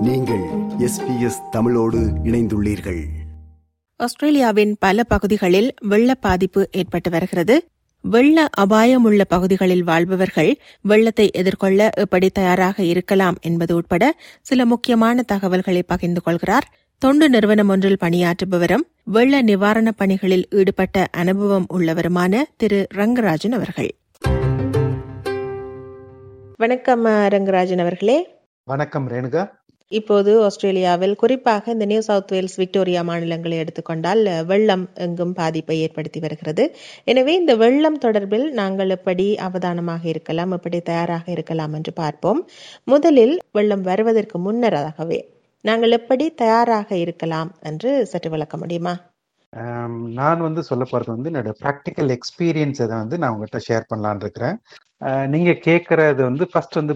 நீங்கள் எஸ்பிஎஸ் தமிழோடு இணைந்துள்ளீர்கள். ஆஸ்திரேலியாவின் பல பகுதிகளில் வெள்ள பாதிப்பு ஏற்பட்டு வருகிறது. வெள்ள அபாயமுள்ள பகுதிகளில் வாழ்பவர்கள் வெள்ளத்தை எதிர்கொள்ள எப்படி தயாராக இருக்கலாம் என்பது உட்பட சில முக்கியமான தகவல்களை பகிர்ந்து கொள்கிறார். தொண்டு நிறுவனம் ஒன்றில் பணியாற்றுபவரும் வெள்ள நிவாரணப் பணிகளில் ஈடுபட்ட அனுபவம் உள்ளவருமான திரு ரங்கராஜன் அவர்கள். வணக்கம் ரங்கராஜன் அவர்களே. வணக்கம் ரேணுகா. இப்போது ஆஸ்திரேலியாவில் குறிப்பாக இந்த நியூ சவுத் வேல்ஸ் விக்டோரியா மாநிலங்களை எடுத்துக்கொண்டால் வெள்ளம் எங்கும் பாதிப்பை ஏற்படுத்தி வருகிறது. எனவே இந்த வெள்ளம் தொடர்பில் நாங்கள் எப்படி அவதானமாக இருக்கலாம் எப்படி தயாராக இருக்கலாம் என்று பார்ப்போம். முதலில் வெள்ளம் வருவதற்கு முன்னராகவே நாங்கள் எப்படி தயாராக இருக்கலாம் என்று சற்று விளக்க முடியுமா? நான் வந்து சொல்ல போகிறது வந்து என்னோட ப்ராக்டிக்கல் எக்ஸ்பீரியன்ஸ் இதை வந்து நான் உங்கள்கிட்ட ஷேர் பண்ணலான் இருக்கிறேன். நீங்கள் கேட்குறது வந்து ஃபர்ஸ்ட் வந்து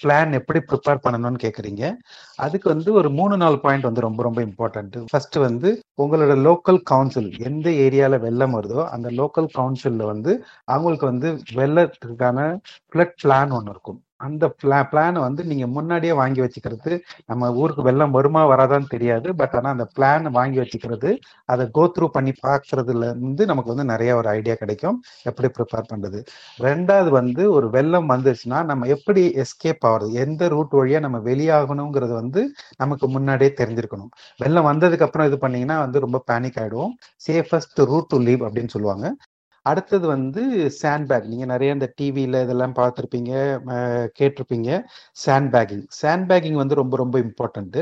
பிளான் எப்படி ப்ரிப்பேர் பண்ணணும்னு கேட்குறீங்க அதுக்கு வந்து ஒரு மூணு நாலு பாயிண்ட் வந்து ரொம்ப ரொம்ப இம்பார்ட்டன்ட் ஃபர்ஸ்ட் வந்து உங்களோட லோக்கல் கவுன்சில் எந்த ஏரியாவில் வெள்ளம் வருதோ அந்த லோக்கல் கவுன்சிலில் வந்து அவங்களுக்கு வந்து வெள்ளத்துக்கான ஃப்ளட் பிளான் ஒன்று இருக்கும். அந்த பிளா பிளானை வந்து நீங்க முன்னாடியே வாங்கி வச்சுக்கிறது நம்ம ஊருக்கு வெள்ளம் வருமா வராதான்னு தெரியாது. பட் ஆனா அந்த பிளான் வாங்கி வச்சுக்கிறது அதை கோ த்ரூ பண்ணி பார்க்கறதுல இருந்து நமக்கு வந்து நிறைய ஒரு ஐடியா கிடைக்கும். எப்படி ப்ரிப்பேர் பண்றது? ரெண்டாவது வந்து ஒரு வெள்ளம் வந்துச்சுன்னா நம்ம எப்படி எஸ்கேப் ஆகுறது? எந்த ரூட் வழியா நம்ம வெளியாகணுங்கிறது வந்து நமக்கு முன்னாடியே தெரிஞ்சிருக்கணும். வெள்ளம் வந்ததுக்கு அப்புறம் இது பண்ணீங்கன்னா வந்து ரொம்ப பேனிக் ஆயிடுவோம். சேஃபஸ்ட் ரூட் டு லீவ் அப்படின்னு சொல்லுவாங்க. அடுத்தது வந்து சாண்ட் பேக் நிறைய இந்த டிவியில் இதெல்லாம் பார்த்துருப்பீங்க கேட்டிருப்பீங்க. சாண்ட் பேக்கிங் சாண்ட் பேக்கிங் வந்து ரொம்ப ரொம்ப இம்பார்ட்டன்ட்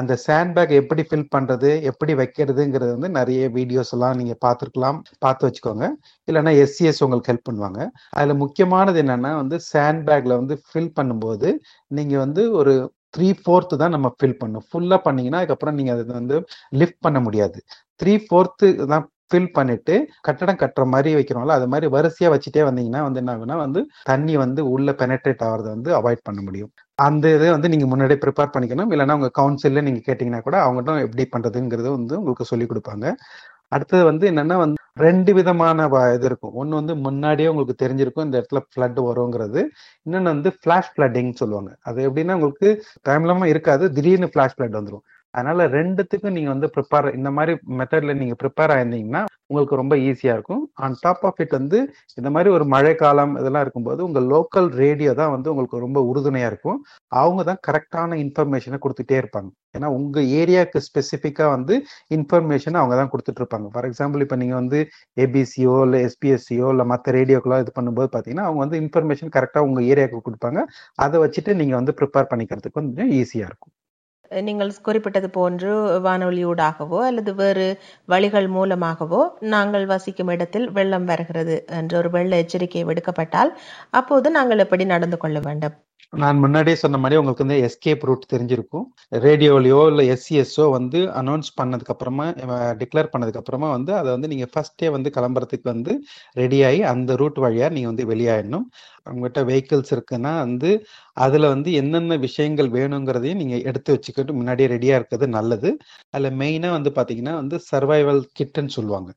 அந்த சாண்ட் பேக் எப்படி ஃபில் பண்ணுறது எப்படி வைக்கிறதுங்கிறது வந்து நிறைய வீடியோஸ் எல்லாம் நீங்கள் பார்த்துருக்கலாம் பார்த்து வச்சுக்கோங்க. இல்லைன்னா எஸ்சிஎஸ் உங்களுக்கு ஹெல்ப் பண்ணுவாங்க. அதில் முக்கியமானது என்னென்னா வந்து சாண்ட் பேக்கில் வந்து ஃபில் பண்ணும்போது நீங்கள் வந்து ஒரு த்ரீ ஃபோர்த்து தான் நம்ம ஃபில் பண்ணும் ஃபுல்லாக பண்ணீங்கன்னா அதுக்கப்புறம் நீங்கள் அதை வந்து லிஃப்ட் பண்ண முடியாது. த்ரீ ஃபோர்த்து தான் ஃபில் பண்ணிட்டு கட்டடம் கட்டுற மாதிரி வைக்கிறோம்ல அது மாதிரி வரிசையா வச்சுட்டே வந்தீங்கன்னா வந்து என்ன ஆகுனா வந்து தண்ணி வந்து உள்ள பெனட்ரேட் ஆகிறத வந்து அவாய்ட் பண்ண முடியும். அந்த இதை வந்து நீங்க முன்னாடியே ப்ரிப்பேர் பண்ணிக்கணும். இல்லைன்னா உங்க கவுன்சில்ல நீங்க கேட்டீங்கன்னா கூட அவங்கள்ட்ட எப்படி பண்றதுங்கிறது வந்து உங்களுக்கு சொல்லி கொடுப்பாங்க. அடுத்தது வந்து என்னன்னா வந்து ரெண்டு விதமான இது இருக்கும். ஒன்று வந்து முன்னாடியே உங்களுக்கு தெரிஞ்சிருக்கும் இந்த இடத்துல ஃப்ளட் வருங்கிறது. இன்னொன்று வந்து ஃபிளாஷ் ஃப்ளட்டிங் சொல்லுவாங்க. அது எப்படின்னா உங்களுக்கு டைம்லாம இருக்காது. திடீர்னு ஃபிளாஷ் ஃப்ளட் வந்துடும் அதனால ரெண்டுத்துக்கும் நீங்க வந்து ப்ரிப்பேர் இந்த மாதிரி மெத்தட்ல நீங்க ப்ரிப்பேர் ஆயிருந்தீங்கன்னா உங்களுக்கு ரொம்ப ஈஸியா இருக்கும். ஆன் டாப் ஆஃப் இட் வந்து இந்த மாதிரி ஒரு மழை காலம் இதெல்லாம் இருக்கும்போது உங்க லோக்கல் ரேடியோ தான் வந்து உங்களுக்கு ரொம்ப உறுதுணையா இருக்கும். அவங்க தான் கரெக்டான இன்ஃபர்மேஷனை கொடுத்துட்டே இருப்பாங்க. ஏன்னா உங்க ஏரியாவுக்கு ஸ்பெசிஃபிக்கா வந்து இன்ஃபர்மேஷன் அவங்க தான் கொடுத்துட்டு இருப்பாங்க. ஃபார் எக்ஸாம்பிள் இப்போ நீங்க வந்து ஏபிசியோ இல்லை எஸ்பிஎஸ்சியோ இல்லை மற்ற ரேடியோக்கெல்லாம் இது பண்ணும்போது பார்த்தீங்கன்னா அவங்க வந்து இன்ஃபர்மேஷன் கரெக்டாக உங்க ஏரியாவுக்கு கொடுப்பாங்க. அதை வச்சுட்டு நீங்க வந்து ப்ரிப்பேர் பண்ணிக்கிறதுக்கு கொஞ்சம் ஈஸியா இருக்கும். நீங்கள் குறிப்பிட்டது போன்று வானொலியூடாகவோ அல்லது வேறு வழிகள் மூலமாகவோ நாங்கள் வசிக்கும் இடத்தில் வெள்ளம் வருகிறது என்ற ஒரு வெள்ள எச்சரிக்கை விடுக்கப்பட்டால் அப்போது நாங்கள் எப்படி நடந்து கொள்ள வேண்டும்? நான் முன்னாடியே சொன்ன மாதிரி உங்களுக்கு வந்து எஸ்கேப் ரூட் தெரிஞ்சிருக்கும். ரேடியோலையோ இல்லை எஸ்சிஎஸ்ஓ வந்து அனௌன்ஸ் பண்ணதுக்கு அப்புறமா டிக்ளேர் பண்ணதுக்கு அப்புறமா வந்து அதை வந்து நீங்க ஃபர்ஸ்டே வந்து கிளம்புறதுக்கு வந்து ரெடியாகி அந்த ரூட் வழியா நீங்க வந்து வெளியாயிடணும். உங்ககிட்ட வெஹிக்கிள்ஸ் இருக்குன்னா வந்து அதுல வந்து என்னென்ன விஷயங்கள் வேணுங்கிறதையும் நீங்க எடுத்து வச்சுக்கிட்டு முன்னாடியே ரெடியா இருக்கிறது நல்லது. அதுல மெயினா வந்து பாத்தீங்கன்னா வந்து சர்வைவல் கிட்டுன்னு சொல்லுவாங்க.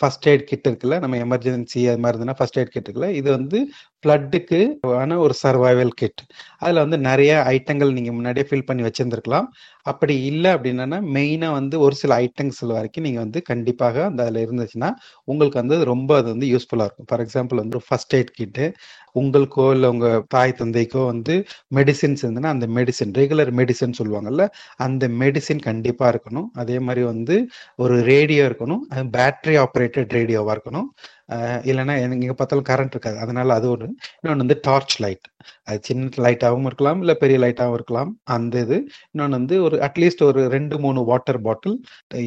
ஃபர்ஸ்ட் எய்ட் கிட் இருக்குல்ல நம்ம எமர்ஜென்சி அது மாதிரி இருந்ததுன்னா ஃபர்ஸ்ட் எய்ட் கிட் இருக்குல்ல இது வந்து ஃப்ளட்டுக்கு ஆன ஒரு சர்வைவல் கிட் அதில் வந்து நிறைய ஐட்டங்கள் நீங்கள் முன்னாடியே ஃபில் பண்ணி வச்சிருந்துருக்கலாம். அப்படி இல்லை அப்படின்னா மெயினாக வந்து ஒரு சில ஐட்டம்ஸ் வரைக்கும் நீங்கள் வந்து கண்டிப்பாக அந்த அதில் இருந்துச்சுன்னா உங்களுக்கு வந்து ரொம்ப அது வந்து யூஸ்ஃபுல்லாக இருக்கும். ஃபார் எக்ஸாம்பிள் வந்து ஃபர்ஸ்ட் எய்ட் கிட்டு உங்களுக்கோ இல்லை உங்கள் தாய் தந்தைக்கோ வந்து மெடிசின்ஸ் இருந்ததுன்னா அந்த மெடிசின் ரெகுலர் மெடிசன் சொல்லுவாங்கல்ல அந்த மெடிசின் கண்டிப்பாக இருக்கணும். அதே மாதிரி வந்து ஒரு ரேடியோ இருக்கணும். அது பேட்டரி ஆப்ரேட்டட் ரேடியோவாக இருக்கணும். இல்லைன்னா எங்கே பார்த்தாலும் கரண்ட் இருக்காது. அதனால அது ஒன்று இன்னொன்று வந்து டார்ச் லைட் அது சின்ன லைட்டாகவும் இருக்கலாம் இல்லை பெரிய லைட்டாகவும் இருக்கலாம். அந்த இது. இன்னொன்று வந்து ஒரு அட்லீஸ்ட் ஒரு ரெண்டு மூணு வாட்டர் பாட்டில்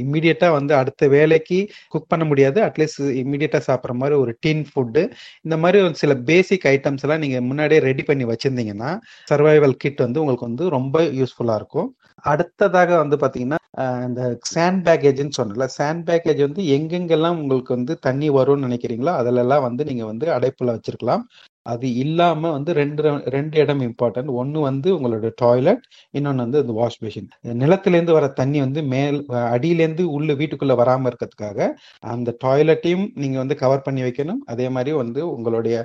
இம்மிடியட்டாக வந்து அடுத்த வேலைக்கு குக் பண்ண முடியாது. அட்லீஸ்ட் இம்மிடியட்டாக சாப்பிட்ற மாதிரி ஒரு டீன் ஃபுட்டு இந்த மாதிரி ஒரு சில பேசிக் ஐட்டம்ஸ் எல்லாம் நீங்கள் முன்னாடியே ரெடி பண்ணி வச்சிருந்தீங்கன்னா சர்வைவல் கிட் வந்து உங்களுக்கு வந்து ரொம்ப யூஸ்ஃபுல்லாக இருக்கும். அடுத்ததாக வந்து பாத்தீங்கன்னா இந்த சேண்ட் பேக்கேஜ்னு சொன்னல சேண்ட் பேக்கேஜ் வந்து எங்கெங்கெல்லாம் உங்களுக்கு வந்து தண்ணி வரும்னு நினைக்கிறீங்களோ அதிலெல்லாம் வந்து நீங்க வந்து அடைப்புல வச்சிருக்கலாம். அது இல்லாம வந்து ரெண்டு ரெண்டு இடம் இம்பார்ட்டன்ட் ஒன்னு வந்து உங்களோட டாய்லெட் இன்னொன்னு வந்து இந்த வாஷ் மிஷின் நிலத்திலேருந்து வர தண்ணி வந்து மேல் அடியிலேருந்து உள்ள வீட்டுக்குள்ள வராம இருக்கிறதுக்காக அந்த டாய்லெட்டையும் நீங்க வந்து கவர் பண்ணி வைக்கணும். அதே மாதிரி வந்து உங்களுடைய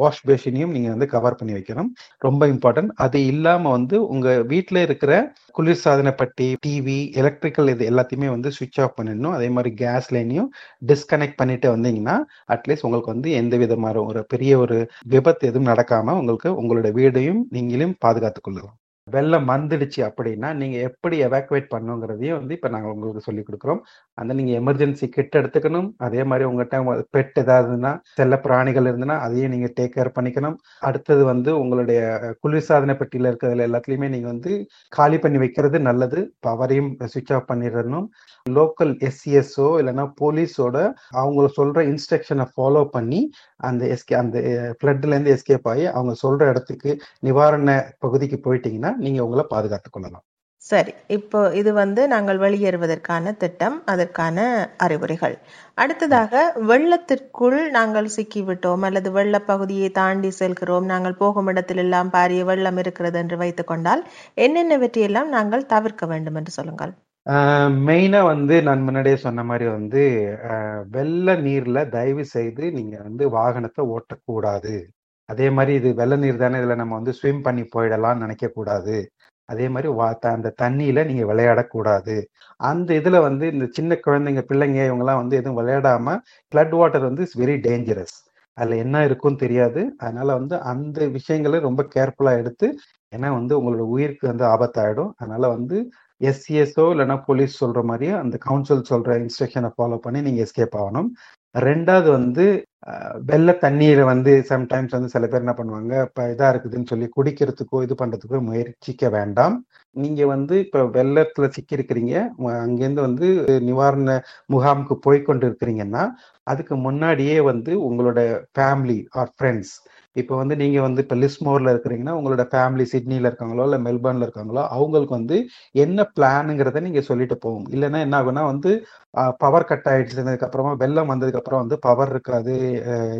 வாஷ் பேஷினையும் நீங்க வந்து கவர் பண்ணி வைக்கணும். ரொம்ப இம்பார்ட்டன்ட் அது இல்லாம வந்து உங்க வீட்டுல இருக்கிற குளிர்சாதன பட்டி டிவி எலக்ட்ரிக்கல் இது எல்லாத்தையுமே வந்து சுவிட்ச் ஆஃப் பண்ணிடணும். அதே மாதிரி கேஸ் லைனையும் டிஸ்கனெக்ட் பண்ணிட்டு வந்தீங்கன்னா அட்லீஸ்ட் உங்களுக்கு வந்து எந்த விதமான ஒரு பெரிய ஒரு விபத்து எதுவும் நடக்காம உங்களுக்கு உங்களோட வீடையும் நீங்களும் பாதுகாத்துக் கொள்ளலாம். வெள்ளம் வந்துடுச்சு அப்படின்னா நீங்க எப்படி எவாக்குவேட் பண்ணுங்கிறதையும் வந்து இப்ப நாங்கள் உங்களுக்கு சொல்லி கொடுக்குறோம். அந்த நீங்க எமர்ஜென்சி கிட் எடுத்துக்கணும். அதே மாதிரி உங்கள்கிட்ட பெட் ஏதாவதுன்னா செல்ல பிராணிகள் இருந்ததுன்னா அதையும் நீங்க டேக் கேர் பண்ணிக்கணும். அடுத்தது வந்து உங்களுடைய குளிர்சாதன பெட்டியில இருக்கிறதுல எல்லாத்துலயுமே நீங்க வந்து காலி பண்ணி வைக்கிறது நல்லது. பவரையும் சுவிட்ச் ஆஃப் பண்ணிடணும். லோக்கல் எஸ்சிஎஸ்ஓ இல்லைன்னா போலீஸோட அவங்க சொல்ற இன்ஸ்ட்ரக்ஷனை ஃபாலோ பண்ணி அந்த எஸ்கே அந்த ஃப்ளட்ல இருந்து எஸ்கேப் ஆகி அவங்க சொல்ற இடத்துக்கு நிவாரண பகுதிக்கு போயிட்டீங்கன்னா நீங்க உங்களை பாதுகாத்துக் கொள்ளலாம். சரி இப்போ இது வந்து நாங்கள் வெளியேறுவதற்கான திட்டம் அதற்கான அறிவுரைகள். அடுத்ததாக வெள்ளத்திற்குள் நாங்கள் சிக்கிவிட்டோம் அல்லது வெள்ள பகுதியை தாண்டி செல்கிறோம் நாங்கள் போகும் இடத்திலெல்லாம் பாரிய வெள்ளம் இருக்கிறது என்று வைத்துக் கொண்டால் என்னென்னவற்றையெல்லாம் நாங்கள் தவிர்க்க வேண்டும் என்று சொல்லுங்கள். மெயினா வந்து நான் முன்னாடியே சொன்ன மாதிரி வந்து வெள்ள நீர்ல தயவு செய்து நீங்க வந்து வாகனத்தை ஓட்டக்கூடாது. அதே மாதிரி இது வெள்ள நீர் தானே இதுல நம்ம வந்து ஸ்விம் பண்ணி போயிடலாம்னு நினைக்க கூடாது. அதே மாதிரி வா அந்த தண்ணியில நீங்க விளையாடக்கூடாது அந்த இதுல வந்து இந்த சின்ன குழந்தைங்க பிள்ளைங்க இவங்கெல்லாம் வந்து எதுவும் விளையாடாம ஃப்ளட் வாட்டர் வந்து இட்ஸ் வெரி டேஞ்சரஸ் அதுல என்ன இருக்கும்னு தெரியாது. அதனால வந்து அந்த விஷயங்களை ரொம்ப கேர்ஃபுல்லா எடுத்து ஏன்னா வந்து உங்களோட உயிருக்கு வந்து ஆபத்தாயிடும். அதனால வந்து எஸ்சிஎஸ்ஓ இல்லைன்னா போலீஸ் சொல்ற மாதிரியே அந்த கவுன்சில் சொல்ற இன்ஸ்ட்ரக்ஷனை ஃபாலோ பண்ணி நீங்க எஸ்கேப் ஆகணும். ரெண்டாவது வந்து வெள்ள தண்ணீரை வந்து சம்டைம்ஸ் வந்து சில பேர் என்ன பண்ணுவாங்க இப்போ இதாக இருக்குதுன்னு சொல்லி குடிக்கிறதுக்கோ இது பண்ணுறதுக்கோ முயற்சிக்க வேண்டாம். நீங்கள் வந்து இப்போ வெள்ளத்தில் சிக்கியிருக்கிறீங்க அங்கேருந்து வந்து நிவாரண முகாமுக்கு போய்கொண்டு இருக்கிறீங்கன்னா அதுக்கு முன்னாடியே வந்து உங்களோட ஃபேமிலி ஆர் ஃப்ரெண்ட்ஸ் இப்போ வந்து நீங்க வந்து இப்போ லிஸ்மோர்ல இருக்கிறீங்கன்னா உங்களோட ஃபேமிலி சிட்னில இருக்காங்களோ இல்லை மெல்பர்ன்ல இருக்காங்களோ அவங்களுக்கு வந்து என்ன பிளானுங்கிறத நீங்க சொல்லிட்டு போகும் இல்லைன்னா என்ன ஆகுனா வந்து பவர் கட் ஆயிடுச்சதுக்கு அப்புறமா வெள்ளம் வந்ததுக்கு அப்புறம் வந்து பவர் இருக்காது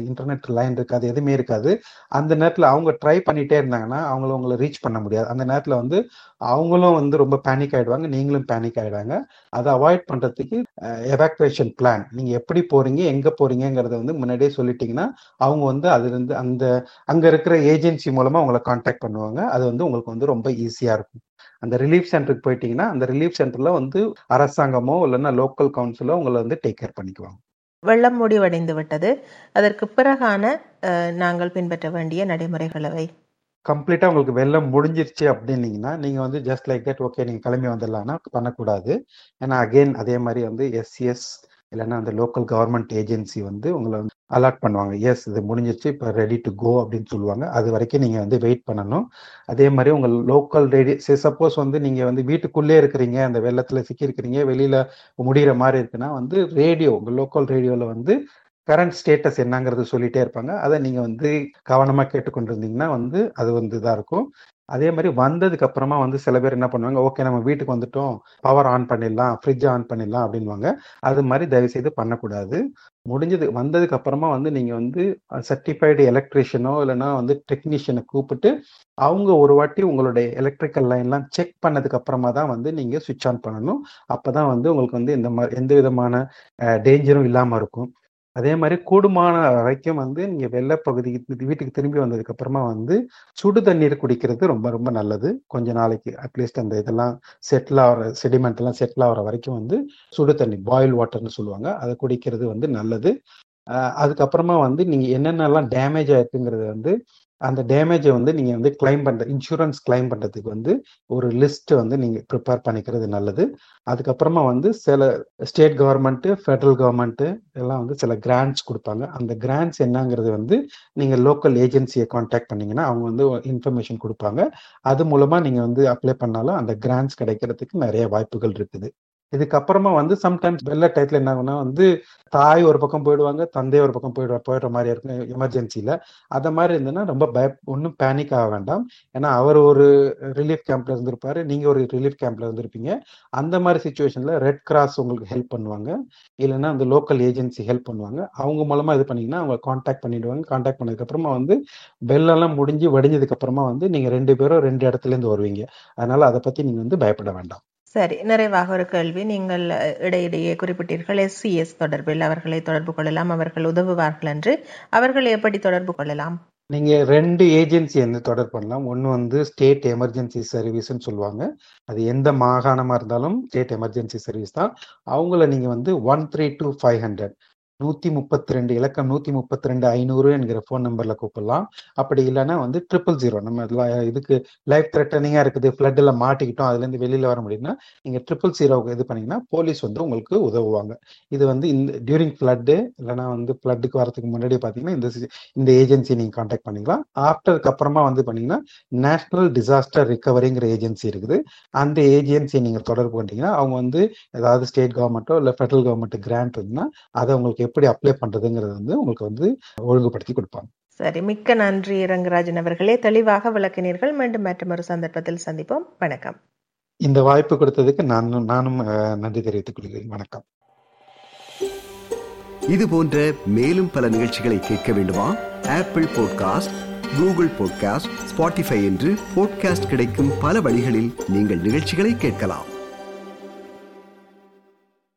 இன்டர்நெட் லைன் இருக்காது எதுவுமே இருக்காது. அந்த நேரத்தில் அவங்க ட்ரை பண்ணிட்டே இருந்தாங்கன்னா அவங்கள உங்களை ரீச் பண்ண முடியாது. அந்த நேரத்தில் வந்து அவங்களும் வந்து ரொம்ப பேனிக் ஆயிடுவாங்க. நீங்களும் பேனிக் ஆயிடுவாங்க. அதை அவாய்ட் பண்றதுக்கு எவாக்குவேஷன் பிளான் நீங்க எப்படி போறீங்க எங்க போறீங்கிறத வந்து முன்னாடியே சொல்லிட்டீங்கன்னா அவங்க வந்து அதுலேருந்து அந்த அங்க இருக்கிற ஏஜென்சி மூலமா உங்களை கான்டாக்ட் பண்ணுவாங்க. அது வந்து உங்களுக்கு வந்து ரொம்ப ஈஸியா இருக்கும். அந்த ரிலீஃப் சென்டருக்கு போயிட்டீங்கன்னா அந்த ரிலீஃப் சென்டர்ல வந்து அரசாங்கமோ இல்லைன்னா லோக்கல் கவுன்சிலோ உங்களை வந்து டேக் கேர் பண்ணிக்குவாங்க. வெள்ளம் முடிவடைந்து விட்டது. அதற்கு பிறகான நாங்கள் பின்பற்ற வேண்டிய நடைமுறைகளவை கம்ப்ளீட்டாக உங்களுக்கு வெள்ளம் முடிஞ்சிருச்சு அப்படின்னீங்கன்னா நீங்கள் வந்து ஜஸ்ட் லைக் தட் ஓகே நீங்கள் கிளம்பி வந்துடலாம்னா பண்ணக்கூடாது. ஏன்னா அகெயின் அதே மாதிரி வந்து எஸ்சிஎஸ் இல்லைன்னா அந்த லோக்கல் கவர்மெண்ட் ஏஜென்சி வந்து உங்களை வந்து அலாட் பண்ணுவாங்க. எஸ் இது முடிஞ்சிருச்சு இப்போ ரெடி டு கோ அப்படின்னு சொல்லுவாங்க. அது வரைக்கும் நீங்கள் வந்து வெயிட் பண்ணணும். அதே மாதிரி உங்கள் லோக்கல் ரெடி சப்போஸ் வந்து நீங்கள் வந்து வீட்டுக்குள்ளே இருக்கிறீங்க அந்த வெள்ளத்தில் சிக்கியிருக்கிறீங்க வெளியில் முடிகிற மாதிரி இருக்குன்னா வந்து ரேடியோ உங்கள் லோக்கல் ரேடியோவில் வந்து கரண்ட் ஸ்டேட்டஸ் என்னங்கிறது சொல்லிட்டே இருப்பாங்க. அதை நீங்கள் வந்து கவனமாக கேட்டுக்கொண்டிருந்தீங்கன்னா வந்து அது வந்து இதாக இருக்கும். அதே மாதிரி வந்ததுக்கு அப்புறமா வந்து சில பேர் என்ன பண்ணுவாங்க ஓகே நம்ம வீட்டுக்கு வந்துட்டோம். பவர் ஆன் பண்ணிடலாம். ஃப்ரிட்ஜ் ஆன் பண்ணிடலாம். அப்படின்வாங்க அது மாதிரி தயவு செய்து பண்ணக்கூடாது. முடிஞ்சது வந்ததுக்கு அப்புறமா வந்து நீங்க வந்து சர்டிஃபைடு எலக்ட்ரிஷியனோ இல்லைன்னா வந்து டெக்னீஷியனை கூப்பிட்டு அவங்க ஒரு வாட்டி உங்களுடைய எலக்ட்ரிக்கல் லைன்லாம் செக் பண்ணதுக்கு அப்புறமா தான் வந்து நீங்க சுவிட்ச் ஆன் பண்ணணும். அப்பதான் வந்து உங்களுக்கு வந்து இந்த மாதிரி எந்த விதமான டேஞ்சரும் இல்லாம இருக்கும். அதே மாதிரி கூடுமான வரைக்கும் வந்து நீங்கள் வெள்ளை பகுதி வீட்டுக்கு திரும்பி வந்ததுக்கு அப்புறமா வந்து சுடு தண்ணீர் குடிக்கிறது ரொம்ப ரொம்ப நல்லது. கொஞ்ச நாளைக்கு அட்லீஸ்ட் அந்த இதெல்லாம் செட்டில் ஆகிற செடிமெண்ட் எல்லாம் செட்டில் ஆகிற வரைக்கும் வந்து சுடு தண்ணி பாயில் வாட்டர்னு சொல்லுவாங்க. அதை குடிக்கிறது வந்து நல்லது. அதுக்கப்புறமா வந்து நீங்கள் என்னென்னலாம் டேமேஜ் ஆயிருக்குங்கிறது வந்து அந்த டேமேஜை வந்து நீங்கள் வந்து கிளைம் பண்ணுற இன்சூரன்ஸ் கிளைம் பண்ணுறதுக்கு வந்து ஒரு லிஸ்ட்டு வந்து நீங்கள் ப்ரிப்பேர் பண்ணிக்கிறது நல்லது. அதுக்கப்புறமா வந்து சில ஸ்டேட் கவர்மெண்ட்டு ஃபெடரல் கவர்மெண்ட்டு எல்லாம் வந்து சில கிராண்ட்ஸ் கொடுப்பாங்க. அந்த கிராண்ட்ஸ் என்னங்கிறது வந்து நீங்கள் லோக்கல் ஏஜென்சியை காண்டாக்ட் பண்ணிங்கன்னா அவங்க வந்து இன்ஃபர்மேஷன் கொடுப்பாங்க. அது மூலமாக நீங்கள் வந்து அப்ளை பண்ணாலும் அந்த கிராண்ட்ஸ் கிடைக்கிறதுக்கு நிறைய வாய்ப்புகள் இருக்குது. இதுக்கப்புறமா வந்து சம்டைம்ஸ் வெள்ள டயத்துல என்ன ஆகும்னா வந்து தாய் ஒரு பக்கம் போயிடுவாங்க தந்தை ஒரு பக்கம் போயிடுவா போயிடுற மாதிரி இருக்கும் எமர்ஜென்சியில அத மாதிரி இருந்ததுன்னா ரொம்ப பய ஒன்றும் பேனிக் ஆக வேண்டாம். ஏன்னா அவர் ஒரு ரிலீஃப் கேம்ப்ல இருந்திருப்பாரு நீங்க ஒரு ரிலீஃப் கேம்ப்ல இருந்திருப்பீங்க. அந்த மாதிரி சுச்சுவேஷன்ல ரெட் கிராஸ் உங்களுக்கு ஹெல்ப் பண்ணுவாங்க. இல்லைன்னா அந்த லோக்கல் ஏஜென்சி ஹெல்ப் பண்ணுவாங்க. அவங்க மூலமா இது பண்ணீங்கன்னா அவங்க காண்டாக்ட் பண்ணிடுவாங்க. காண்டாக்ட் பண்ணதுக்கு அப்புறமா வந்து பெல்லெல்லாம் முடிஞ்சு வடிஞ்சதுக்கு அப்புறமா வந்து நீங்க ரெண்டு பேரும் ரெண்டு இடத்துல இருந்து வருவீங்க. அதனால அதை பத்தி நீங்க வந்து பயப்பட வேண்டாம். சரி நிறைவாக ஒரு கேள்வி. நீங்கள் இடையிடையே குறிப்பிட்டீர்கள் எஸ்சிஎஸ் தொடர்பில் அவர்களை தொடர்பு கொள்ளலாம் அவர்கள் உதவுவார்கள் என்று. அவர்களை எப்படி தொடர்பு கொள்ளலாம்? நீங்க ரெண்டு ஏஜென்சி வந்து தொடர்பு பண்ணலாம். ஒன்னு வந்து ஸ்டேட் எமர்ஜென்சி சர்வீஸ்னு சொல்லுவாங்க. அது எந்த மாகாணமா இருந்தாலும் ஸ்டேட் எமர்ஜென்சி சர்வீஸ் தான். அவங்கள நீங்க வந்து one three two five hundred. நூத்தி முப்பத்தி ரெண்டு இலக்கம் நூத்தி முப்பத்தி ரெண்டு ஐநூறு என்கிற ஃபோன் நம்பர்ல கூப்பிடலாம். அப்படி இல்லைன்னா வந்து ட்ரிபிள் ஜீரோ நம்ம இதுக்கு லைஃப் த்ரெட்டனிங்கா இருக்குது ஃபிளட்ல மாட்டிக்கிட்டோம் அதுல இருந்து வெளியில வர முடியும்னா நீங்க ட்ரிபிள் ஜீரோவுக்கு இது பண்ணீங்கன்னா போலீஸ் வந்து உங்களுக்கு உதவுவாங்க. இது வந்து இந்த டியூரிங் ஃபிளட்டு இல்லைன்னா வந்து ஃபிளட்டுக்கு வரதுக்கு முன்னாடி பாத்தீங்கன்னா இந்த இந்த ஏஜென்சி நீங்க கான்டாக்ட் பண்ணிக்கலாம். ஆஃப்டருக்கு அப்புறமா வந்து பண்ணீங்கன்னா நேஷனல் டிசாஸ்டர் ரிகவரிங்கிற ஏஜென்சி இருக்குது. அந்த ஏஜென்சியை நீங்க தொடர்பு பண்ணிட்டீங்கன்னா அவங்க வந்து ஏதாவது ஸ்டேட் கவர்மெண்ட்டோ இல்லை ஃபெடரல் கவர்மெண்ட் கிராண்ட் இருந்ததுன்னா அதை உங்களுக்கு எப்படி அப்ளை பண்றதுங்கிறது வந்து உங்களுக்கு வந்து ஒழுங்குபடுத்தி கொடுப்பாங்க. சரி மிக்க நன்றி ரங்கராஜன் அவர்களே. தெளிவாக விளக்கினீர்கள். மீண்டும் மற்றொரு சந்தர்ப்பத்தில் சந்திப்போம். வணக்கம். இந்த வாய்ப்பு கொடுத்ததுக்கு நானும் நானும் நன்றி தெரிவித்துக் கொள்கிறேன். வணக்கம். இது போன்ற மேலும் பல நிகழ்ச்சிகளை கேட்க வேண்டுமா? Apple podcast Google podcast Spotify என்று போட்காஸ்ட் கிடைக்கும் பல வழிகளில் நீங்கள் நிகழ்ச்சிகளை கேட்கலாம்.